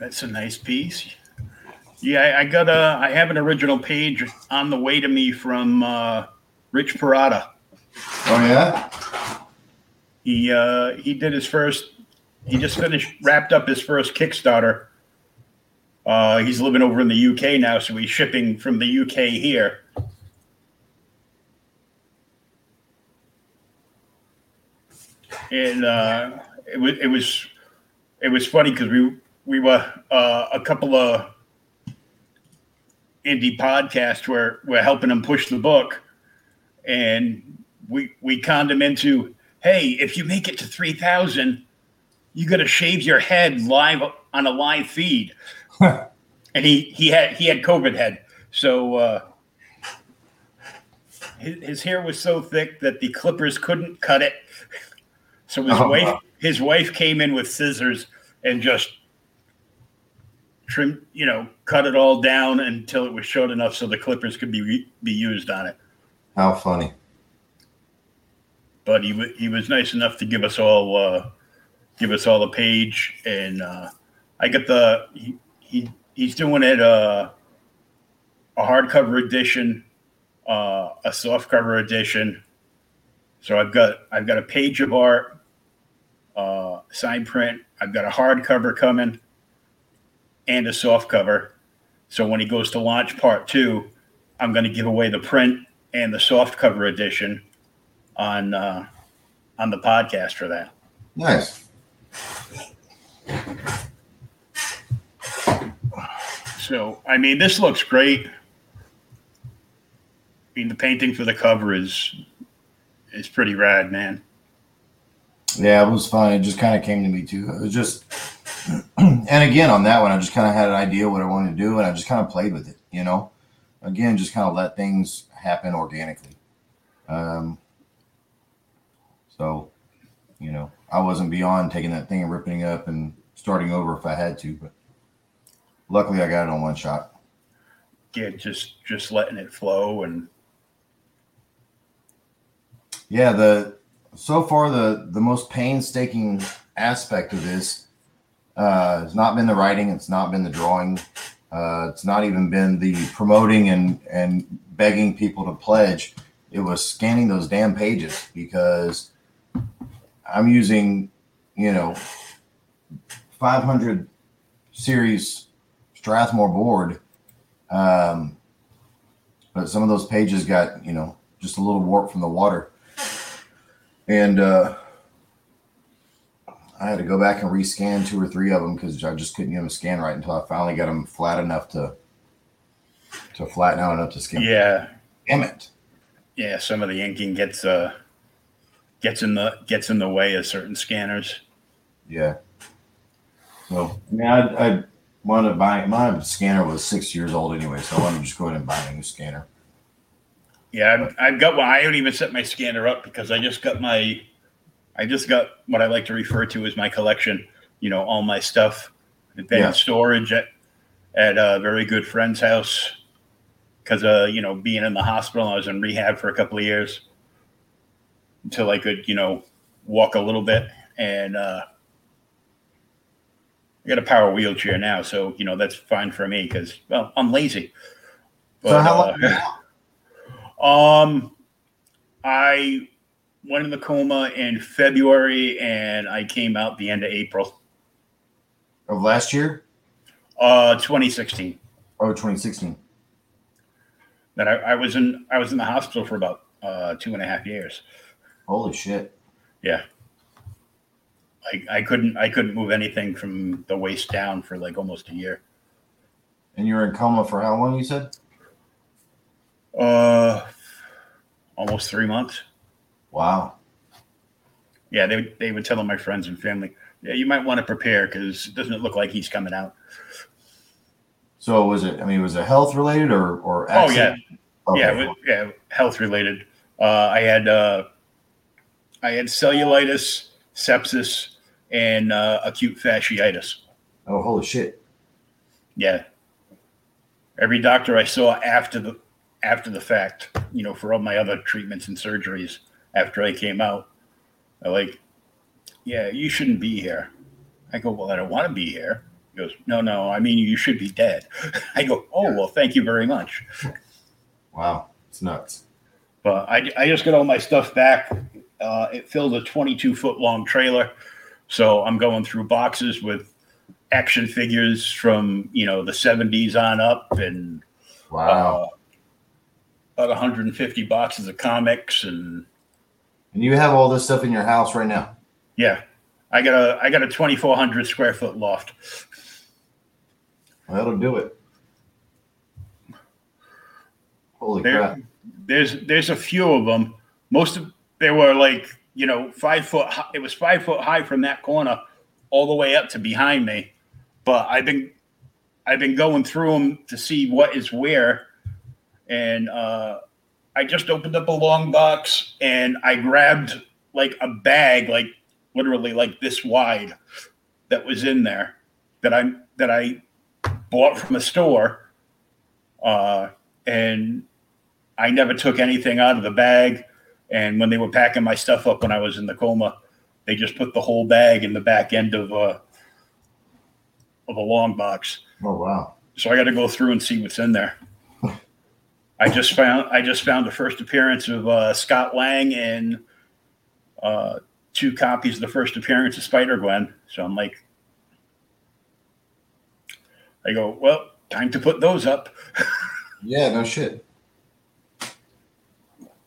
Speaker 1: That's a nice piece. Yeah, I, I got a. I have an original page on the way to me from uh, Rich Parada.
Speaker 2: Oh yeah
Speaker 1: He uh, he did his first. He just finished wrapped up his first Kickstarter. Uh, he's living over in the UK now, so he's shipping from the UK here. And uh, it was it was it was funny because we we were uh, a couple of indie podcasts where we're helping him push the book, and we we conned him into, hey, if you make it to three thousand, you got to shave your head live on a live feed. <laughs> and he he had he had COVID head, so uh, his, his hair was so thick that the clippers couldn't cut it. So his
Speaker 2: Oh,
Speaker 1: wife
Speaker 2: wow.
Speaker 1: his wife came in with scissors and just trim, you know, cut it all down until it was short enough so the clippers could be be used on it.
Speaker 2: how funny
Speaker 1: But he he was nice enough to give us all uh, give us all the page, and uh, I got the he, he he's doing it uh, a hardcover edition, uh, a softcover edition. So I've got I've got a page of art, uh, sign print. I've got a hardcover coming, and a softcover. So when he goes to launch part two, I'm going to give away the print and the softcover edition on uh, on the podcast for that.
Speaker 2: Nice.
Speaker 1: So I mean, this looks great. I mean, the painting for the cover is is pretty rad, man.
Speaker 2: Yeah, it was fun. It just kind of came to me too. It was just, <clears throat> and again on that one, I just kind of had an idea what I wanted to do, and I just kind of played with it. You know, again, just kind of let things happen organically. Um, so, you know, I wasn't beyond taking that thing and ripping it up and starting over if I had to, but luckily I got it on one shot.
Speaker 1: Yeah, just just letting it flow and
Speaker 2: Yeah, the so far the the most painstaking aspect of this uh, has not been the writing. It's not been the drawing. Uh, it's not even been the promoting and and begging people to pledge. It was scanning those damn pages because I'm using, you know, 500 series Strathmore board. Um, but some of those pages got, you know, just a little warp from the water. And uh, I had to go back and rescan two or three of them because I just couldn't get them to scan right until I finally got them flat enough to to flatten out enough to scan.
Speaker 1: yeah,
Speaker 2: Damn it.
Speaker 1: yeah. Some of the inking gets uh gets in the gets in the way of certain scanners.
Speaker 2: Yeah. So I mean, I, I wanted to buy my scanner was six years old anyway, so I wanted to just go ahead and buy a new scanner.
Speaker 1: Yeah, I've, I've got one. I haven't even set my scanner up because I just got my, I just got what I like to refer to as my collection. You know, all my stuff. Been
Speaker 2: Yeah.
Speaker 1: in storage at at a very good friend's house because, uh, you know, being in the hospital, I was in rehab for a couple of years until I could, you know, walk a little bit. And uh, I got a power wheelchair now, so you know that's fine for me because well, I'm lazy.
Speaker 2: So
Speaker 1: But,
Speaker 2: how
Speaker 1: uh,
Speaker 2: long? <laughs>
Speaker 1: um, I went in the coma in February, and I came out the end of April,
Speaker 2: of last year?
Speaker 1: uh, 2016.
Speaker 2: Oh, 2016.
Speaker 1: That I, I was in, I was in the hospital for about uh, two and a half years.
Speaker 2: Holy shit.
Speaker 1: Yeah, I, I couldn't, I couldn't move anything from the waist down for like almost a year.
Speaker 2: And you were in coma for how long? You said?
Speaker 1: Uh, almost three months.
Speaker 2: Wow.
Speaker 1: Yeah, they they were telling my friends and family, yeah, you might want to prepare because it doesn't look like he's coming out.
Speaker 2: So was it? I mean, was it health related or or?
Speaker 1: Oh yeah.
Speaker 2: Okay.
Speaker 1: yeah, it- yeah, health related. Uh, I had uh, I had cellulitis, sepsis, and uh, acute fasciitis.
Speaker 2: Oh, holy shit.
Speaker 1: Yeah. Every doctor I saw after the after the fact, you know, for all my other treatments and surgeries after I came out, are like, yeah, you shouldn't be here. I go, well, I don't want to be here. He goes, no, no, I mean, you should be dead. <laughs> I go, oh, well, thank you very much.
Speaker 2: Wow. It's nuts.
Speaker 1: But I, I just got all my stuff back. Uh, it filled a 22 foot long trailer. So I'm going through boxes with action figures from, you know, the 70s on up and
Speaker 2: Wow.
Speaker 1: uh, about 150 boxes of comics. And
Speaker 2: and you have all this stuff in your house right now.
Speaker 1: yeah, I got a, I got a 2,400 square foot loft.
Speaker 2: That'll do it. Holy
Speaker 1: There,
Speaker 2: crap.
Speaker 1: there's, there's a few of them. Most of, they were like, you know, five foot, hi- it was five foot high from that corner all the way up to behind me. But I've been, I've been going through them to see what is where. And, uh, I just opened up a long box and I grabbed like a bag, like literally like this wide that was in there that I, that I bought from a store. Uh, and I never took anything out of the bag. And when they were packing my stuff up when I was in the coma, they just put the whole bag in the back end of a of a long box.
Speaker 2: Oh wow.
Speaker 1: So I got to go through and see what's in there. I just found I just found the first appearance of uh, Scott Lang and uh, two copies of the first appearance of Spider Gwen. So I'm like, I go, well, time to put those up. <laughs>
Speaker 2: Yeah, no shit.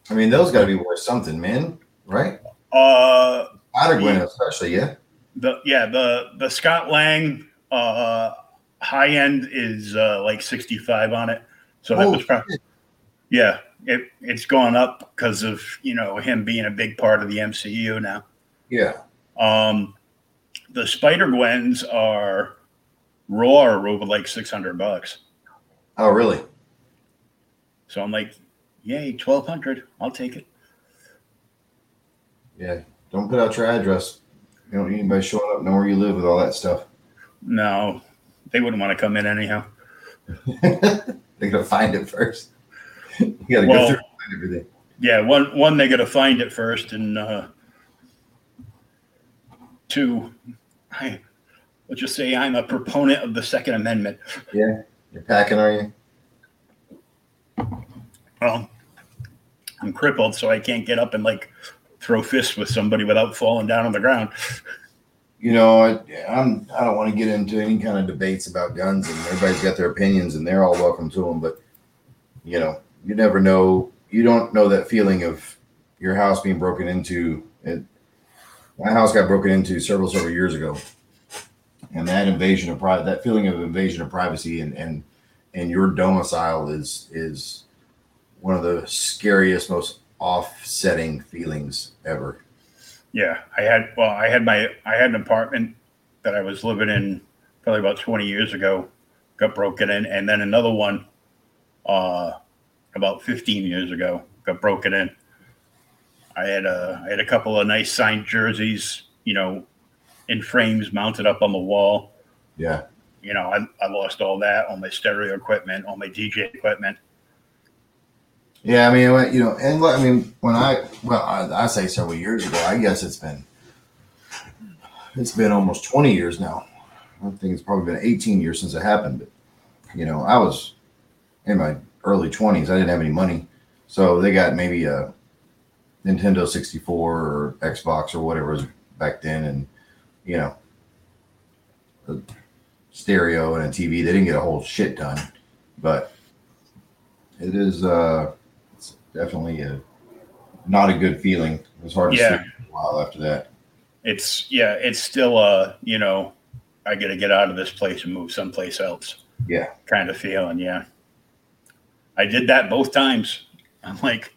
Speaker 2: I mean, those got to be worth something, man. Right?
Speaker 1: Uh,
Speaker 2: Spider Gwen, especially. Yeah.
Speaker 1: the yeah the the Scott Lang uh, high end is uh, like 65 on it. So that
Speaker 2: Oh,
Speaker 1: was probably
Speaker 2: shit.
Speaker 1: yeah. It it's gone up because of you know him being a big part of the MCU now.
Speaker 2: Yeah.
Speaker 1: Um, the Spider Gwens are raw are over like 600 bucks.
Speaker 2: Oh, really?
Speaker 1: So I'm like, yay, 1200. I'll take it.
Speaker 2: Yeah. Don't put out your address. You don't need anybody showing up, know where you live with all that stuff.
Speaker 1: No, they wouldn't want to come in anyhow. <laughs>
Speaker 2: they gotta find it first. you gotta
Speaker 1: Well-
Speaker 2: go through and find everything.
Speaker 1: Yeah, one one they got to find it first, and uh, two, I let's just say I'm a proponent of the Second Amendment.
Speaker 2: Yeah. You're packing, are you?
Speaker 1: Well, I'm crippled, so I can't get up and like throw fists with somebody without falling down on the ground.
Speaker 2: You know, I, I'm. I don't want to get into any kind of debates about guns, and everybody's got their opinions, and they're all welcome to them. But you know, you never know. You don't know that feeling of your house being broken into. It, my house got broken into several several years ago, and that invasion of private, that feeling of invasion of privacy, and and and your domicile is is one of the scariest, most offsetting feelings ever.
Speaker 1: Yeah, I had well, I had my I had an apartment that I was living in probably about 20 years ago, got broken in, and then another one uh about 15 years ago got broken in. I had a I had a couple of nice signed jerseys, you know, in frames mounted up on the wall.
Speaker 2: Yeah.
Speaker 1: You know, I, I lost all that, all my stereo equipment, all my DJ equipment.
Speaker 2: Yeah, I mean, you know, and I mean, when I well, I, I say several years ago. I guess it's been it's been almost twenty years now. I think it's probably been eighteen years since it happened. But you know, I was in my early twenties. I didn't have any money, so they got maybe a Nintendo sixty four or Xbox or whatever was back then, and you know, a stereo and a TV. They didn't get a whole shit ton, but it is. uh definitely a not a good feeling. It was hard to
Speaker 1: Yeah.
Speaker 2: sleep for a while after that.
Speaker 1: It's yeah, it's still a you know, I gotta get out of this place and move someplace else.
Speaker 2: Yeah.
Speaker 1: kind of feeling. Yeah, I did that both times. I'm like,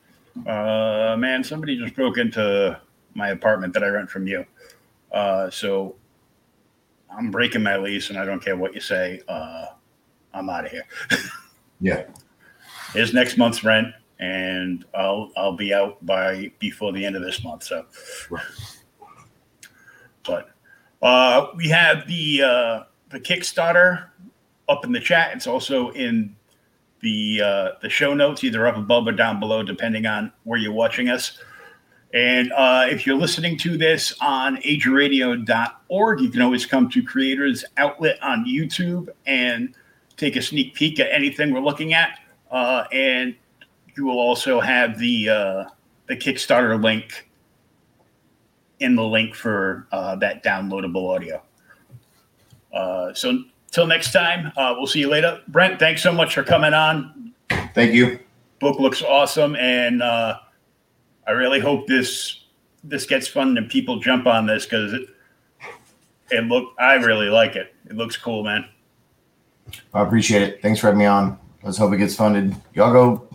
Speaker 1: uh, man, somebody just broke into my apartment that I rent from you. Uh, so I'm breaking my lease, and I don't care what you say. Uh, I'm out of here. <laughs>
Speaker 2: Yeah.
Speaker 1: Here's next month's rent, and I'll I'll be out by before the end of this month. So,
Speaker 2: Right.
Speaker 1: but uh, we have the uh, the Kickstarter up in the chat. It's also in the uh, the show notes, either up above or down below, depending on where you're watching us. And uh, if you're listening to this on ageradio.org, you can always come to Creators Outlet on YouTube and take a sneak peek at anything we're looking at. Uh, and you will also have the uh, the Kickstarter link in the link for uh, that downloadable audio. Uh, so till next time, uh, we'll see you later. Brent, thanks so much for coming on.
Speaker 2: Thank you.
Speaker 1: Book looks awesome, and uh, I really hope this this gets fun and people jump on this because it it look I really like it. It looks cool, man.
Speaker 2: I appreciate it. Thanks for having me on. Let's hope it gets funded. Y'all go